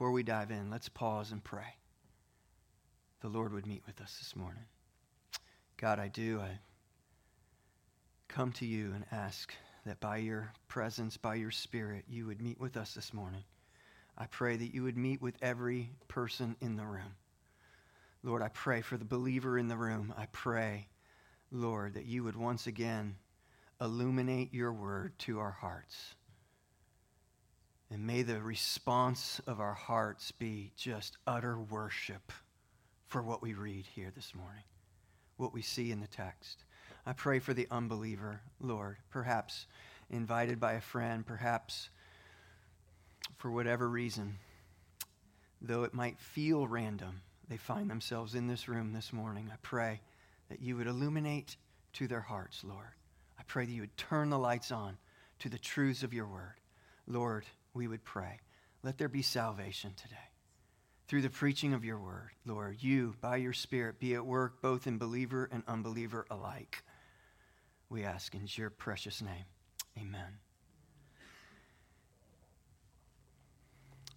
before we dive in, let's pause and pray. The Lord would meet with us this morning. God, I do. I come to you and ask that by your presence, by your Spirit, you would meet with us this morning. I pray that you would meet with every person in the room. Lord, I pray for the believer in the room. I pray, Lord, that you would once again illuminate your word to our hearts. And may the response of our hearts be just utter worship for what we read here this morning, what we see in the text. I pray for the unbeliever, Lord, perhaps invited by a friend, perhaps for whatever reason, though it might feel random, they find themselves in this room this morning. I pray that you would illuminate to their hearts, Lord. I pray that you would turn the lights on to the truths of your word. Lord, we would pray. Let there be salvation today. Through the preaching of your word, Lord, you, by your Spirit, be at work both in believer and unbeliever alike. We ask in your precious name. Amen.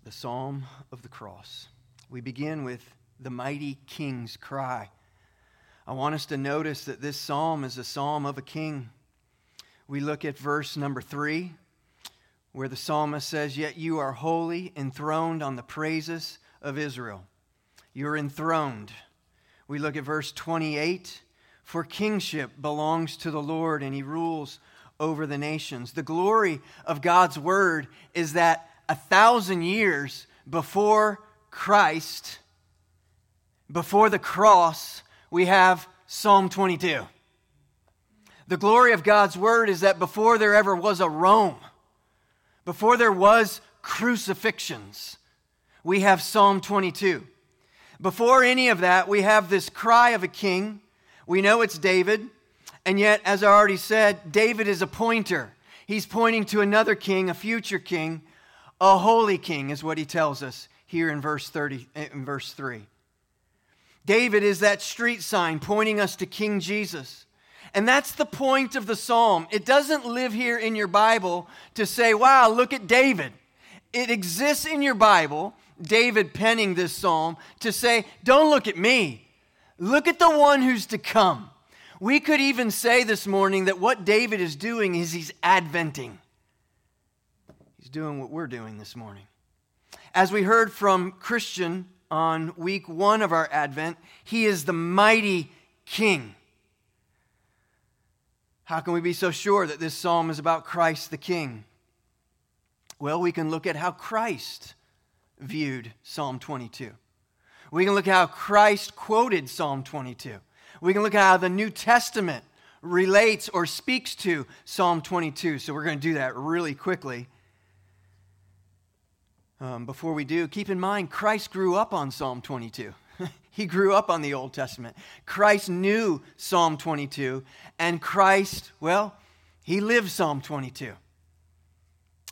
The Psalm of the Cross. We begin with the mighty king's cry. I want us to notice that this psalm is a psalm of a king. We look at verse number three, where the psalmist says, Yet you are holy, enthroned on the praises of Israel. You're enthroned. We look at verse 28 For kingship belongs to the Lord, and he rules over the nations. The glory of God's word is that a thousand years before Christ, before the cross, we have Psalm 22. The glory of God's word is that before there ever was a Rome, before there was crucifixions, we have Psalm 22. Before any of that, we have this cry of a king. We know it's David. And yet, as I already said, David is a pointer. He's pointing to another king, a future king, a holy king, is what he tells us here in verse 30, in verse 3. David is that street sign pointing us to King Jesus. And that's the point of the psalm. It doesn't live here in your Bible to say, wow, look at David. It exists in your Bible, David penning this psalm, to say, don't look at me. Look at the one who's to come. We could even say this morning that what David is doing is he's adventing. He's doing what we're doing this morning. As we heard from Christian on week one of our Advent, he is the mighty king. How can we be so sure that this psalm is about Christ the King? Well, we can look at how Christ viewed Psalm 22. We can look at how Christ quoted Psalm 22. We can look at how the New Testament relates or speaks to Psalm 22. So we're going to do that really quickly. Um, before we do, keep in mind Christ grew up on Psalm 22. He grew up on the Old Testament. Christ knew Psalm 22, and Christ, well, he lived Psalm 22.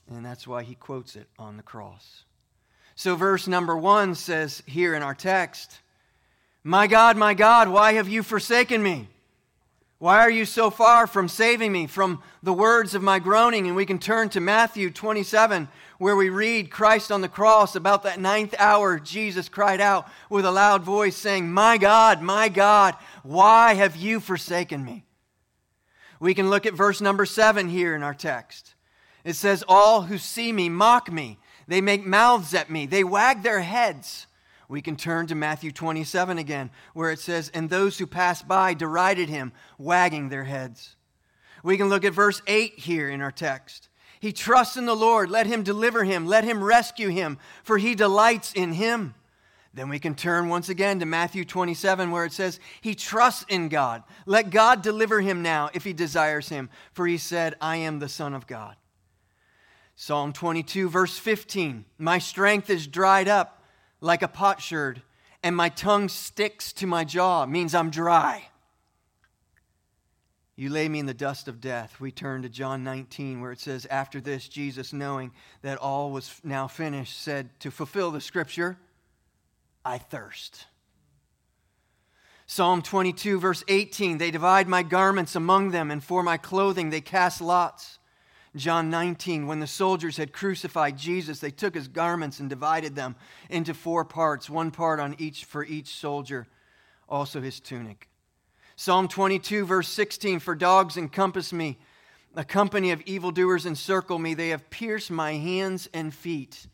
And that's why he quotes it on the cross. So, verse number one says here in our text, My God, my God, why have you forsaken me? Why are you so far from saving me from the words of my groaning? And we can turn to Matthew 27, where we read Christ on the cross. About that ninth hour, Jesus cried out with a loud voice, saying, My God, my God, why have you forsaken me? We can look at verse number seven here in our text. It says, All who see me mock me, they make mouths at me, they wag their heads. We can turn to Matthew 27 again, where it says, And those who passed by derided him, wagging their heads. We can look at verse 8 here in our text. He trusts in the Lord. Let him deliver him. Let him rescue him, for he delights in him. Then we can turn once again to Matthew 27, where it says, He trusts in God. Let God deliver him now if he desires him, for he said, I am the Son of God. Psalm 22, verse 15 My strength is dried up like a potsherd, and my tongue sticks to my jaw, means I'm dry. You lay me in the dust of death. We turn to John 19, where it says, After this, Jesus, knowing that all was now finished, said, To fulfill the scripture, I thirst. Psalm 22, verse 18 They divide my garments among them, and for my clothing they cast lots. John 19, when the soldiers had crucified Jesus, they took his garments and divided them into four parts, one part on each for each soldier, also his tunic. Psalm 22, verse 16 For dogs encompass me, a company of evildoers encircle me, they have pierced my hands and feet.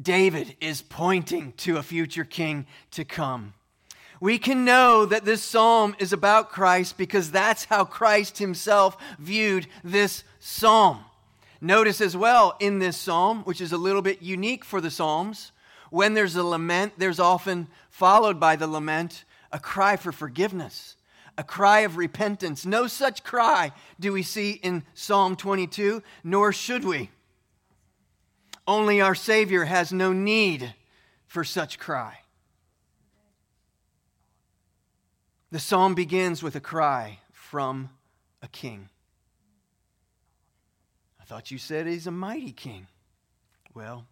David is pointing to a future king to come. We can know that this psalm is about Christ because that's how Christ himself viewed this psalm. Notice as well in this psalm, which is a little bit unique for the psalms, when there's a lament, there's often followed by the lament a cry for forgiveness, a cry of repentance. No such cry do we see in Psalm 22, nor should we. Only our Savior has no need for such cry. The psalm begins with a cry from a king. I thought you said he's a mighty king. Well,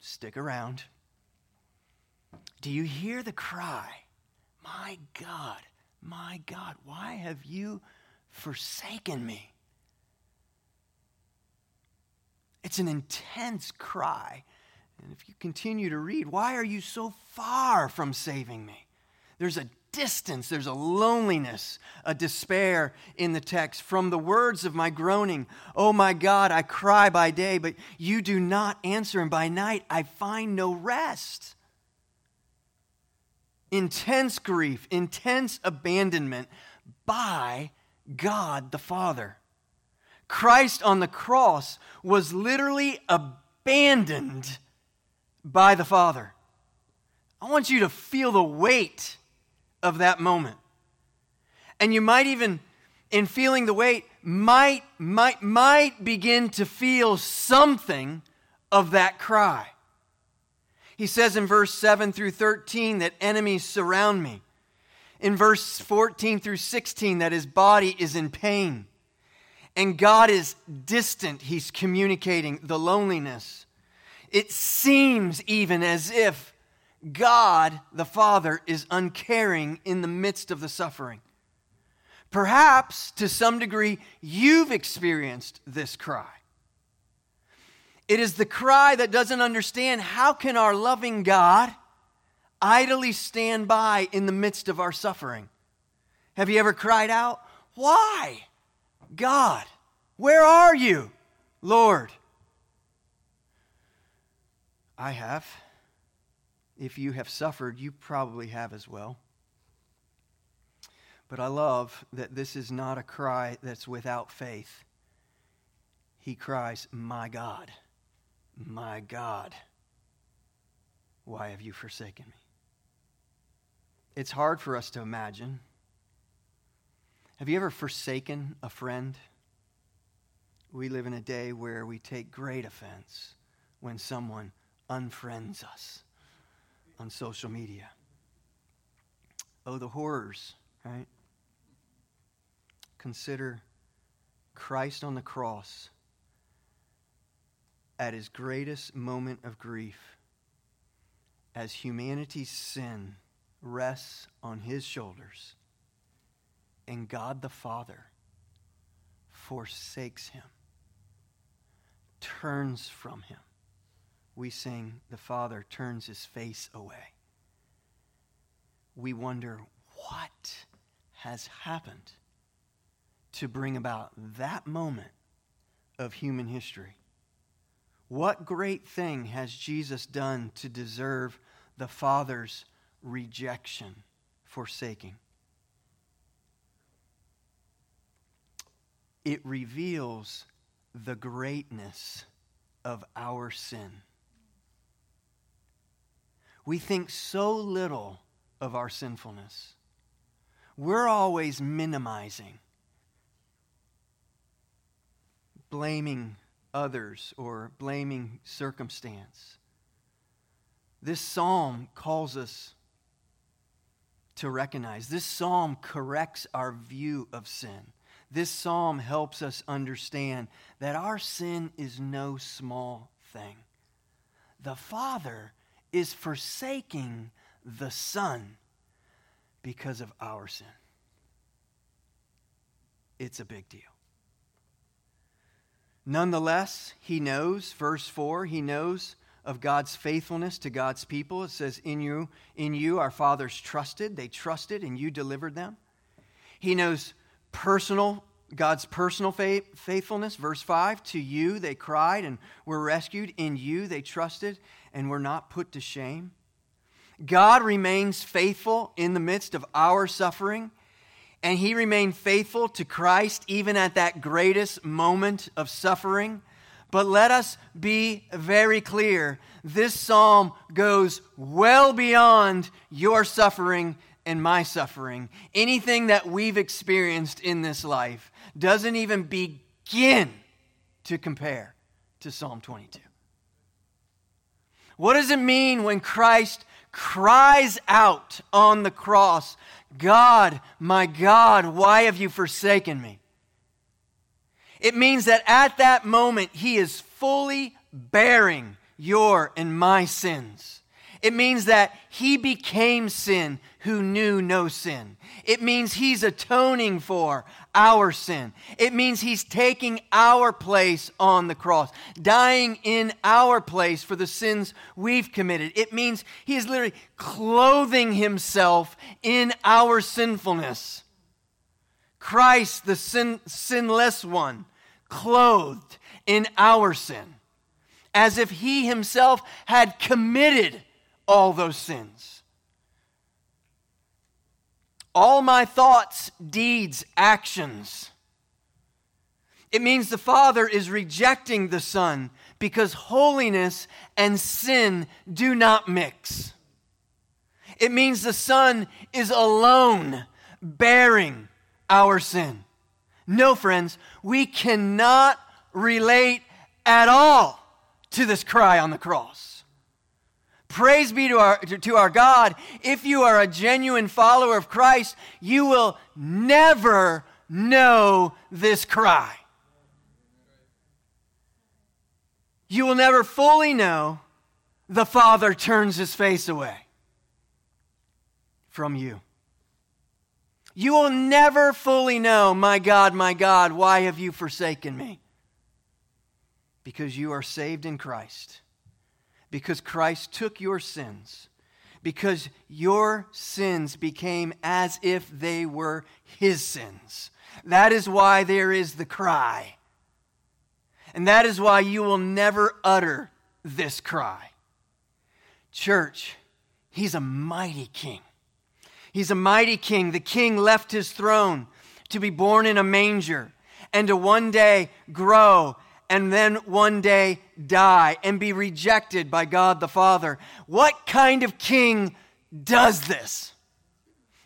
stick around. Do you hear the cry? My God, my God, why have you forsaken me? It's an intense cry. And if you continue to read, why are you so far from saving me? There's a distance, there's a loneliness, a despair in the text. From the words of my groaning, Oh my God, I cry by day, but you do not answer, and by night I find no rest. Intense grief, intense abandonment by God the Father. Christ on the cross was literally abandoned by the Father. I want you to feel the weight of that moment. And you might even, in feeling the weight, might, might, might begin to feel something of that cry. He says in verse 7 through 13 that enemies surround me. In verse 14 through 16, that his body is in pain and God is distant, He's communicating the loneliness. It seems even as if God the Father is uncaring in the midst of the suffering. Perhaps to some degree you've experienced this cry. It is the cry that doesn't understand how can our loving God idly stand by in the midst of our suffering? Have you ever cried out, Why? God, where are you, Lord? I have. If you have suffered, you probably have as well. But I love that this is not a cry that's without faith. He cries, My God, my God, why have you forsaken me? It's hard for us to imagine have you ever forsaken a friend? We live in a day where we take great offense when someone unfriends us on social media. Oh, the horrors, right? Consider Christ on the cross at his greatest moment of grief as humanity's sin rests on his shoulders and God the Father forsakes him, turns from him. We sing, The Father turns his face away. We wonder, what has happened to bring about that moment of human history? What great thing has Jesus done to deserve the Father's rejection, forsaking? it reveals the greatness of our sin. We think so little of our sinfulness. We're always minimizing, blaming others or blaming circumstance. This psalm calls us to recognize, this psalm corrects our view of sin. This psalm helps us understand that our sin is no small thing. The Father is forsaking the Son because of our sin. It's a big deal. Nonetheless, he knows, verse 4, he knows of God's faithfulness to God's people. It says, In you, in you our fathers trusted. They trusted and you delivered them. He knows personal God's personal faithfulness. Verse 5 To you they cried and were rescued. In you they trusted and were not put to shame. God remains faithful in the midst of our suffering, and He remained faithful to Christ even at that greatest moment of suffering. But let us be very clear this psalm goes well beyond your suffering and my suffering. Anything that we've experienced in this life doesn't even begin to compare to Psalm 22. What does it mean when Christ cries out on the cross, God, my God, why have you forsaken me? It means that at that moment, he is fully bearing your and my sins. It means that he became sin who knew no sin. It means he's atoning for our sin. It means he's taking our place on the cross, dying in our place for the sins we've committed. It means he is literally clothing himself in our sinfulness. Christ, the sin, sinless one, clothed in our sin, as if he himself had committed all those sins. All my thoughts, deeds, actions. It means the Father is rejecting the Son because holiness and sin do not mix. It means the Son is alone bearing our sin. No, friends, we cannot relate at all to this cry on the cross. Praise be to our, to our God. If you are a genuine follower of Christ, you will never know this cry. You will never fully know the Father turns his face away from you. You will never fully know, my God, my God, why have you forsaken me? Because you are saved in Christ. Because Christ took your sins. Because your sins became as if they were his sins. That is why there is the cry. And that is why you will never utter this cry. Church, he's a mighty king. He's a mighty king. The king left his throne to be born in a manger and to one day grow and then one day die and be rejected by God the Father. What kind of king does this?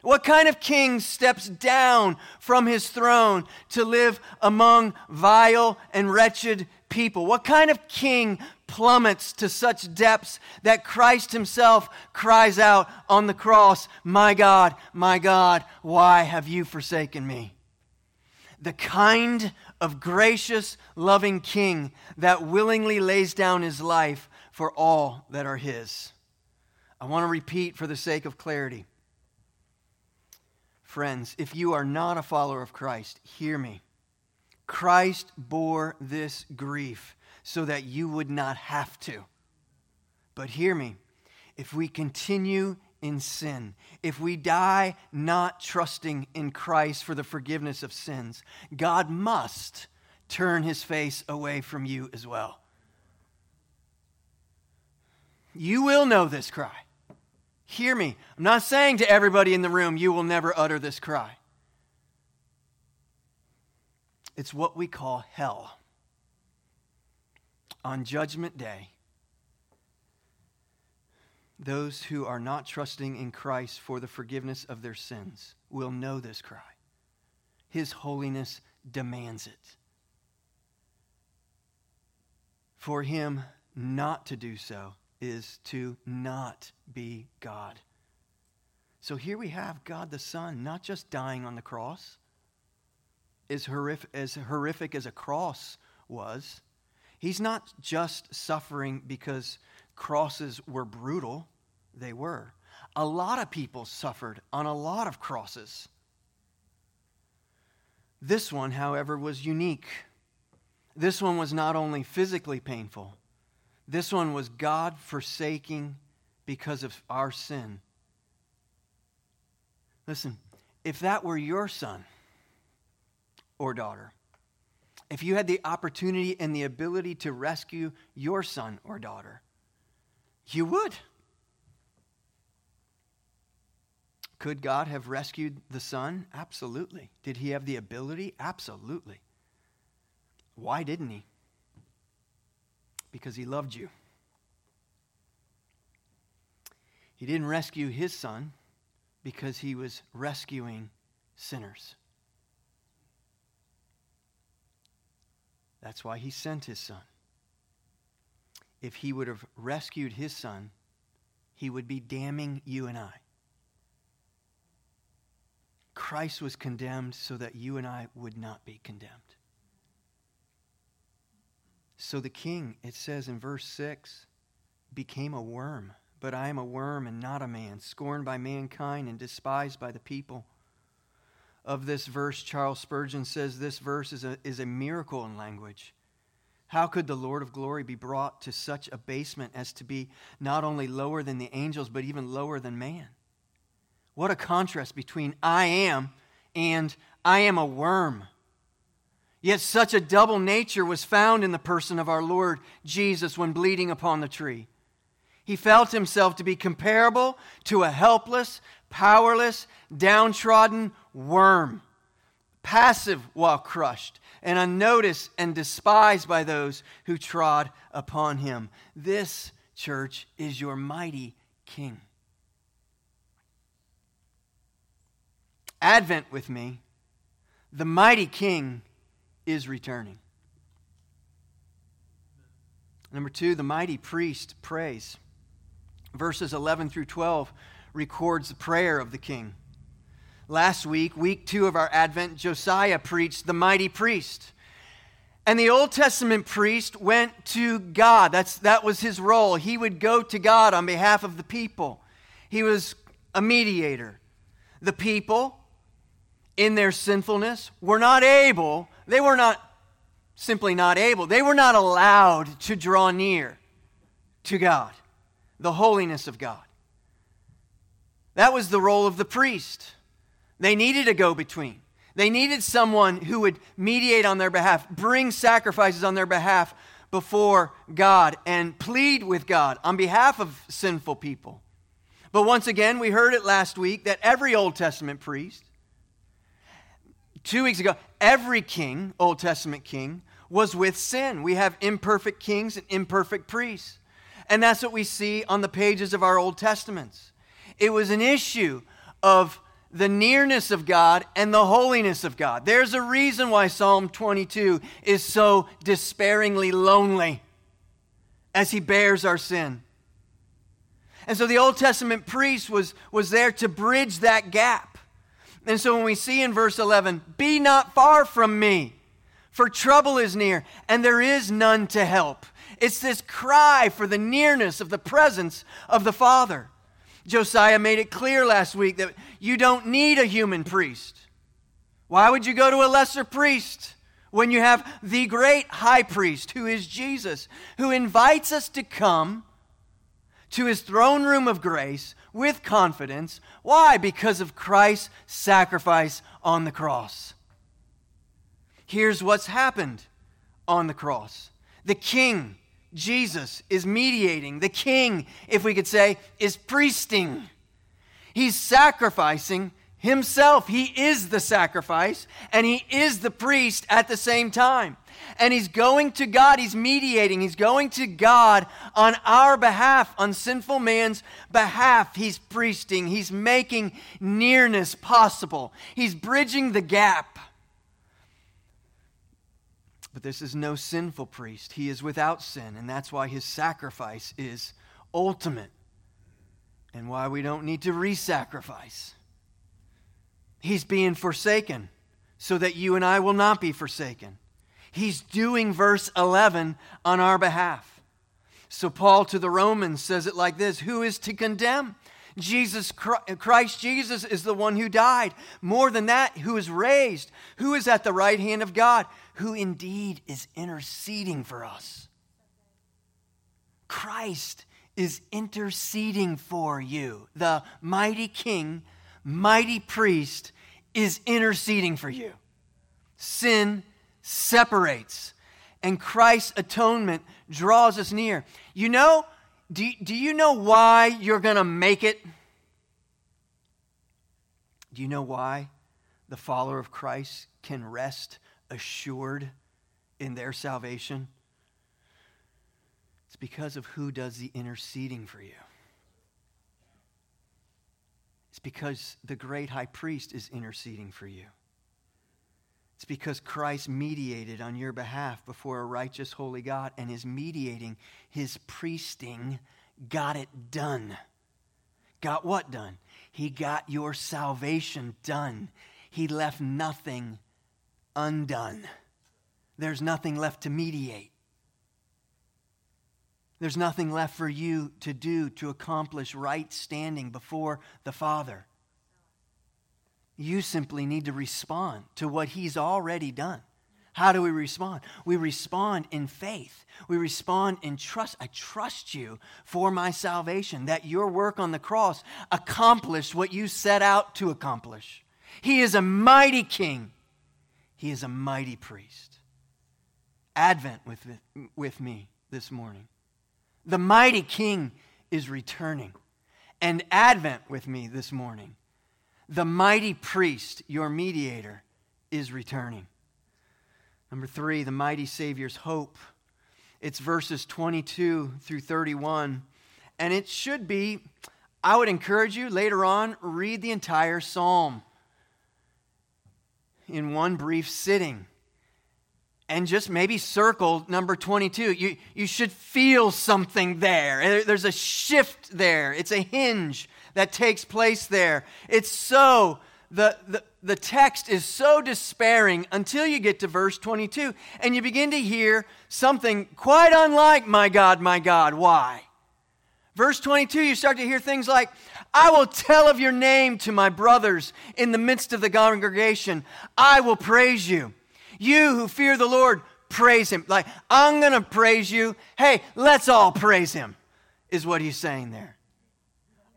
What kind of king steps down from his throne to live among vile and wretched people? What kind of king plummets to such depths that Christ himself cries out on the cross, My God, my God, why have you forsaken me? The kind of gracious, loving king that willingly lays down his life for all that are his. I want to repeat for the sake of clarity. Friends, if you are not a follower of Christ, hear me. Christ bore this grief so that you would not have to. But hear me. If we continue in sin, if we die not trusting in Christ for the forgiveness of sins, God must turn his face away from you as well. You will know this cry. Hear me. I'm not saying to everybody in the room, you will never utter this cry. It's what we call hell. On Judgment Day, those who are not trusting in Christ for the forgiveness of their sins will know this cry. His holiness demands it. For him not to do so is to not be God. So here we have God the Son not just dying on the cross, as horrific as, horrific as a cross was. He's not just suffering because crosses were brutal, they were. A lot of people suffered on a lot of crosses. This one, however, was unique. This one was not only physically painful, this one was God forsaking because of our sin. Listen, if that were your son or daughter, if you had the opportunity and the ability to rescue your son or daughter, you would. Could God have rescued the son? Absolutely. Did he have the ability? Absolutely. Why didn't he? Because he loved you. He didn't rescue his son because he was rescuing sinners. That's why he sent his son. If he would have rescued his son, he would be damning you and I. Christ was condemned so that you and I would not be condemned. So the king, it says in verse 6, became a worm. But I am a worm and not a man, scorned by mankind and despised by the people. Of this verse, Charles Spurgeon says this verse is a, is a miracle in language. How could the Lord of glory be brought to such abasement as to be not only lower than the angels, but even lower than man? What a contrast between I am and I am a worm. Yet such a double nature was found in the person of our Lord Jesus when bleeding upon the tree. He felt himself to be comparable to a helpless, powerless, downtrodden worm, passive while crushed, and unnoticed and despised by those who trod upon him. This, church, is your mighty King. Advent with me, the mighty King is returning. Number two, the mighty priest prays. Verses 11 through 12 records the prayer of the king. Last week, week two of our Advent, Josiah preached the mighty priest. And the Old Testament priest went to God. That's, that was his role. He would go to God on behalf of the people. He was a mediator. The people in their sinfulness were not able, they were not simply not able, they were not allowed to draw near to God, the holiness of God. That was the role of the priest. They needed a go between. They needed someone who would mediate on their behalf, bring sacrifices on their behalf before God, and plead with God on behalf of sinful people. But once again, we heard it last week that every Old Testament priest, two weeks ago, every king, Old Testament king, was with sin. We have imperfect kings and imperfect priests. And that's what we see on the pages of our Old Testaments. It was an issue of the nearness of God and the holiness of God. There's a reason why Psalm 22 is so despairingly lonely as he bears our sin. And so the Old Testament priest was, was there to bridge that gap. And so when we see in verse 11, be not far from me, for trouble is near, and there is none to help. It's this cry for the nearness of the presence of the Father. Josiah made it clear last week that you don't need a human priest. Why would you go to a lesser priest when you have the great high priest, who is Jesus, who invites us to come to his throne room of grace with confidence. Why? Because of Christ's sacrifice on the cross. Here's what's happened on the cross the King, Jesus, is mediating. The King, if we could say, is priesting. He's sacrificing himself. He is the sacrifice, and he is the priest at the same time and he's going to God. He's mediating. He's going to God on our behalf, on sinful man's behalf. He's priesting. He's making nearness possible. He's bridging the gap. But this is no sinful priest. He is without sin, and that's why his sacrifice is ultimate and why we don't need to re sacrifice. He's being forsaken so that you and I will not be forsaken. He's doing verse 11 on our behalf. So, Paul to the Romans says it like this Who is to condemn? Jesus Christ Jesus is the one who died. More than that, who is raised, who is at the right hand of God, who indeed is interceding for us. Christ is interceding for you. The mighty king, mighty priest is interceding for you. Sin separates, and Christ's atonement draws us near. You know, do, do you know why you're going to make it? Do you know why the follower of Christ can rest assured in their salvation? Because of who does the interceding for you. It's because the great high priest is interceding for you. It's because Christ mediated on your behalf before a righteous, holy God, and his mediating, his priesting, got it done. Got what done? He got your salvation done. He left nothing undone. There's nothing left to mediate. There's nothing left for you to do to accomplish right standing before the Father. You simply need to respond to what He's already done. How do we respond? We respond in faith. We respond in trust. I trust you for my salvation, that your work on the cross accomplished what you set out to accomplish. He is a mighty king, He is a mighty priest. Advent with, with me this morning. The mighty king is returning. And Advent with me this morning the mighty priest, your mediator, is returning. Number three, the mighty Savior's hope. It's verses 22 through 31. And it should be, I would encourage you later on, read the entire psalm in one brief sitting and just maybe circle number 22. You, you should feel something there. There's a shift there, it's a hinge that takes place there. It's so, the, the, the text is so despairing until you get to verse 22 and you begin to hear something quite unlike, my God, my God. Why? Verse 22, you start to hear things like, I will tell of your name to my brothers in the midst of the congregation. I will praise you. You who fear the Lord, praise him. Like, I'm going to praise you. Hey, let's all praise him, is what he's saying there.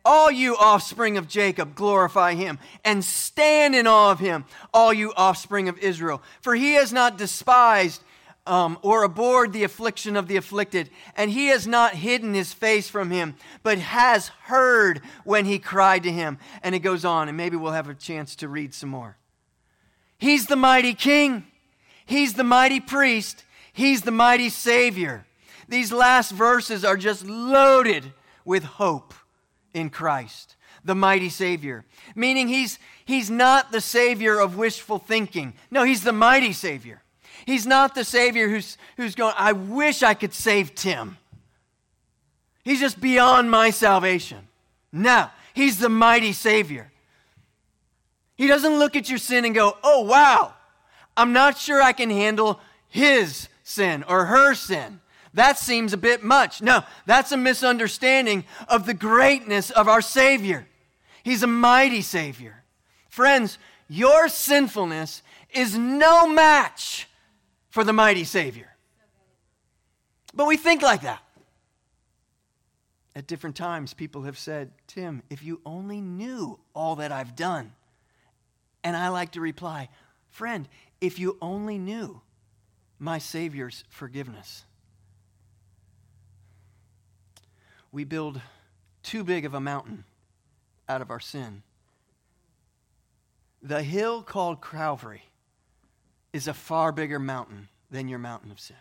All you offspring of Jacob, glorify him and stand in awe of him, all you offspring of Israel. For he has not despised um, or abhorred the affliction of the afflicted, and he has not hidden his face from him, but has heard when he cried to him. And it goes on, and maybe we'll have a chance to read some more. He's the mighty king, he's the mighty priest, he's the mighty Savior. These last verses are just loaded with hope in Christ, the mighty Savior. Meaning he's, he's not the Savior of wishful thinking. No, he's the mighty Savior. He's not the Savior who's, who's going, I wish I could save Tim. He's just beyond my salvation. No, he's the mighty Savior. He doesn't look at your sin and go, oh, wow, I'm not sure I can handle his sin or her sin. That seems a bit much. No, that's a misunderstanding of the greatness of our Savior. He's a mighty Savior. Friends, your sinfulness is no match for the mighty Savior. But we think like that. At different times, people have said, Tim, if you only knew all that I've done. And I like to reply, friend, if you only knew my Savior's forgiveness. we build too big of a mountain out of our sin. The hill called Calvary is a far bigger mountain than your mountain of sin.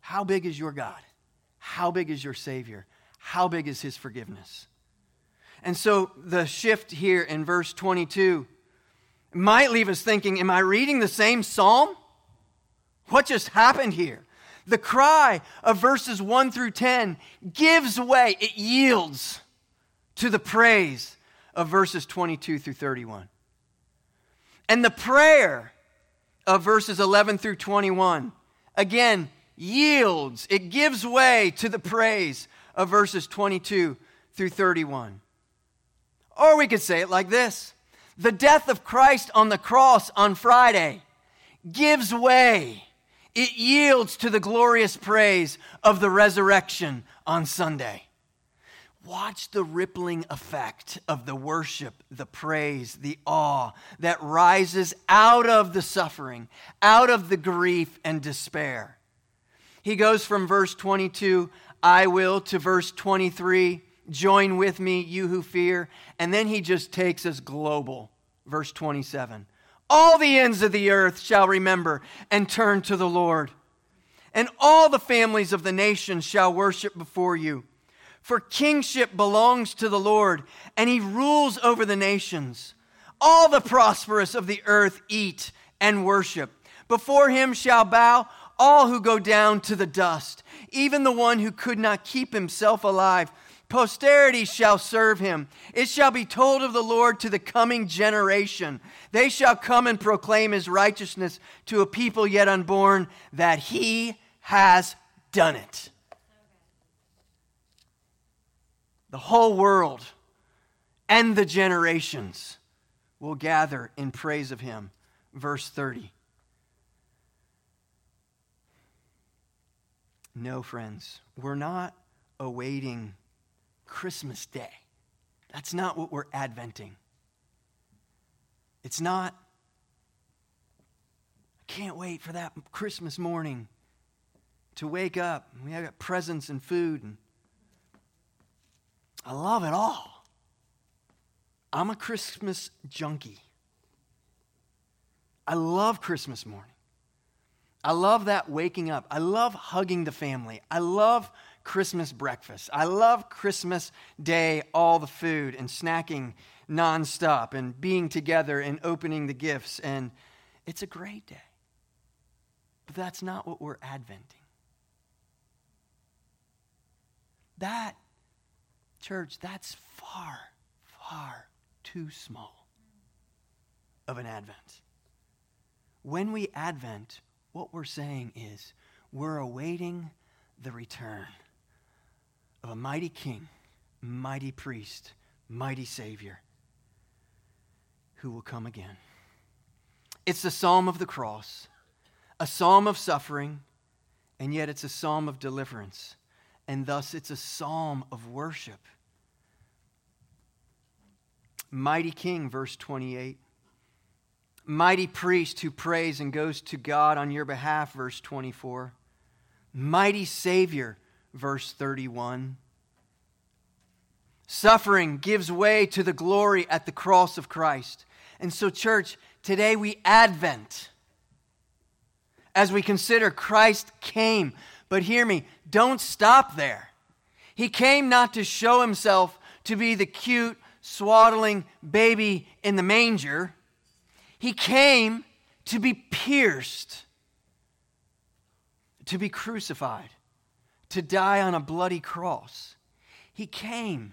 How big is your God? How big is your Savior? How big is His forgiveness? And so the shift here in verse 22 might leave us thinking, Am I reading the same psalm? What just happened here? The cry of verses 1 through 10 gives way, it yields to the praise of verses 22 through 31. And the prayer of verses 11 through 21, again, yields, it gives way to the praise of verses 22 through 31. Or we could say it like this The death of Christ on the cross on Friday gives way, it yields to the glorious praise of the resurrection on Sunday. Watch the rippling effect of the worship, the praise, the awe that rises out of the suffering, out of the grief and despair. He goes from verse 22, I will, to verse 23, join with me, you who fear. And then he just takes us global. Verse 27, all the ends of the earth shall remember and turn to the Lord, and all the families of the nations shall worship before you. For kingship belongs to the Lord, and he rules over the nations. All the prosperous of the earth eat and worship. Before him shall bow all who go down to the dust, even the one who could not keep himself alive. Posterity shall serve him. It shall be told of the Lord to the coming generation. They shall come and proclaim his righteousness to a people yet unborn, that he has done it. the whole world and the generations will gather in praise of him. Verse 30. No, friends, we're not awaiting Christmas Day. That's not what we're adventing. It's not, I can't wait for that Christmas morning to wake up. We have got presents and food and I love it all. I'm a Christmas junkie. I love Christmas morning. I love that waking up. I love hugging the family. I love Christmas breakfast. I love Christmas day, all the food and snacking nonstop and being together and opening the gifts. And it's a great day. But that's not what we're adventing. That Church, that's far, far too small of an Advent. When we Advent, what we're saying is we're awaiting the return of a mighty king, mighty priest, mighty Savior who will come again. It's the psalm of the cross, a psalm of suffering, and yet it's a psalm of deliverance and thus it's a psalm of worship. Mighty King, verse 28. Mighty priest who prays and goes to God on your behalf, verse 24. Mighty Savior, verse 31. Suffering gives way to the glory at the cross of Christ. And so, church, today we Advent as we consider Christ came but hear me, don't stop there. He came not to show himself to be the cute, swaddling baby in the manger. He came to be pierced, to be crucified, to die on a bloody cross. He came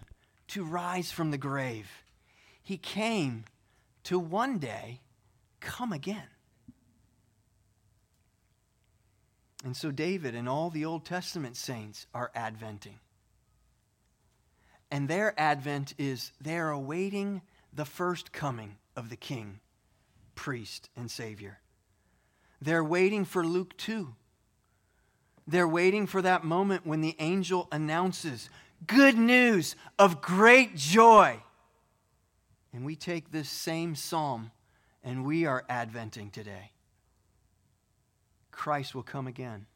to rise from the grave. He came to one day come again. And so David and all the Old Testament saints are adventing. And their advent is they're awaiting the first coming of the king, priest, and savior. They're waiting for Luke 2. They're waiting for that moment when the angel announces good news of great joy. And we take this same psalm and we are adventing today. Christ will come again.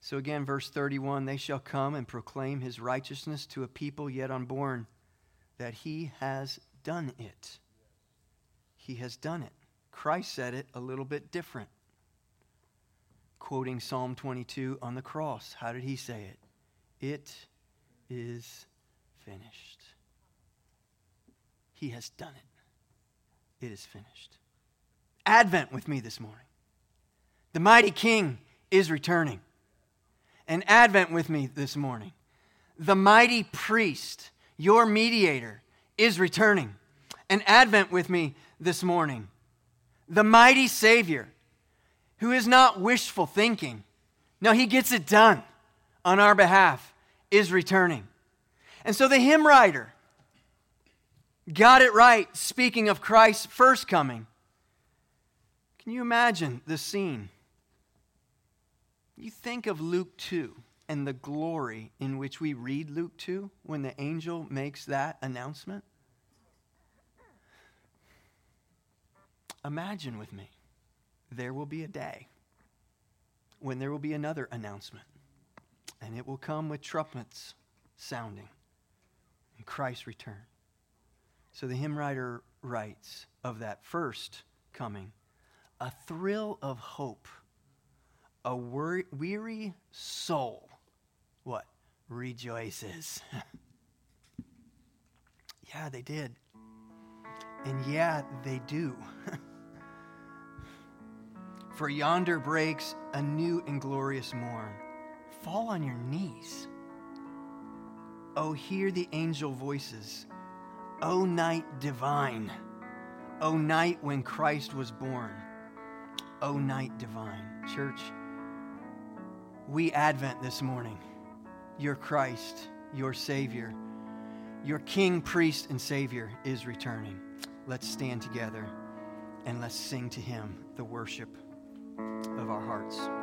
So, again, verse 31 they shall come and proclaim his righteousness to a people yet unborn, that he has done it. He has done it. Christ said it a little bit different. Quoting Psalm 22 on the cross. How did he say it? It is finished. He has done it. It is finished. Advent with me this morning. The mighty King is returning. And Advent with me this morning. The mighty priest, your mediator, is returning. And Advent with me this morning. The mighty Savior, who is not wishful thinking. No, he gets it done on our behalf, is returning. And so the hymn writer got it right, speaking of Christ's first coming. Can you imagine the scene? You think of Luke 2 and the glory in which we read Luke 2 when the angel makes that announcement. Imagine with me, there will be a day when there will be another announcement, and it will come with trumpets sounding and Christ's return. So the hymn writer writes of that first coming a thrill of hope, a weary soul, what? Rejoices. yeah, they did. And yeah, they do. For yonder breaks a new and glorious morn. Fall on your knees. Oh, hear the angel voices. O night divine. O night when Christ was born. O night divine. Church, we Advent this morning. Your Christ, your Savior, your King, Priest, and Savior is returning. Let's stand together and let's sing to Him the worship of our hearts.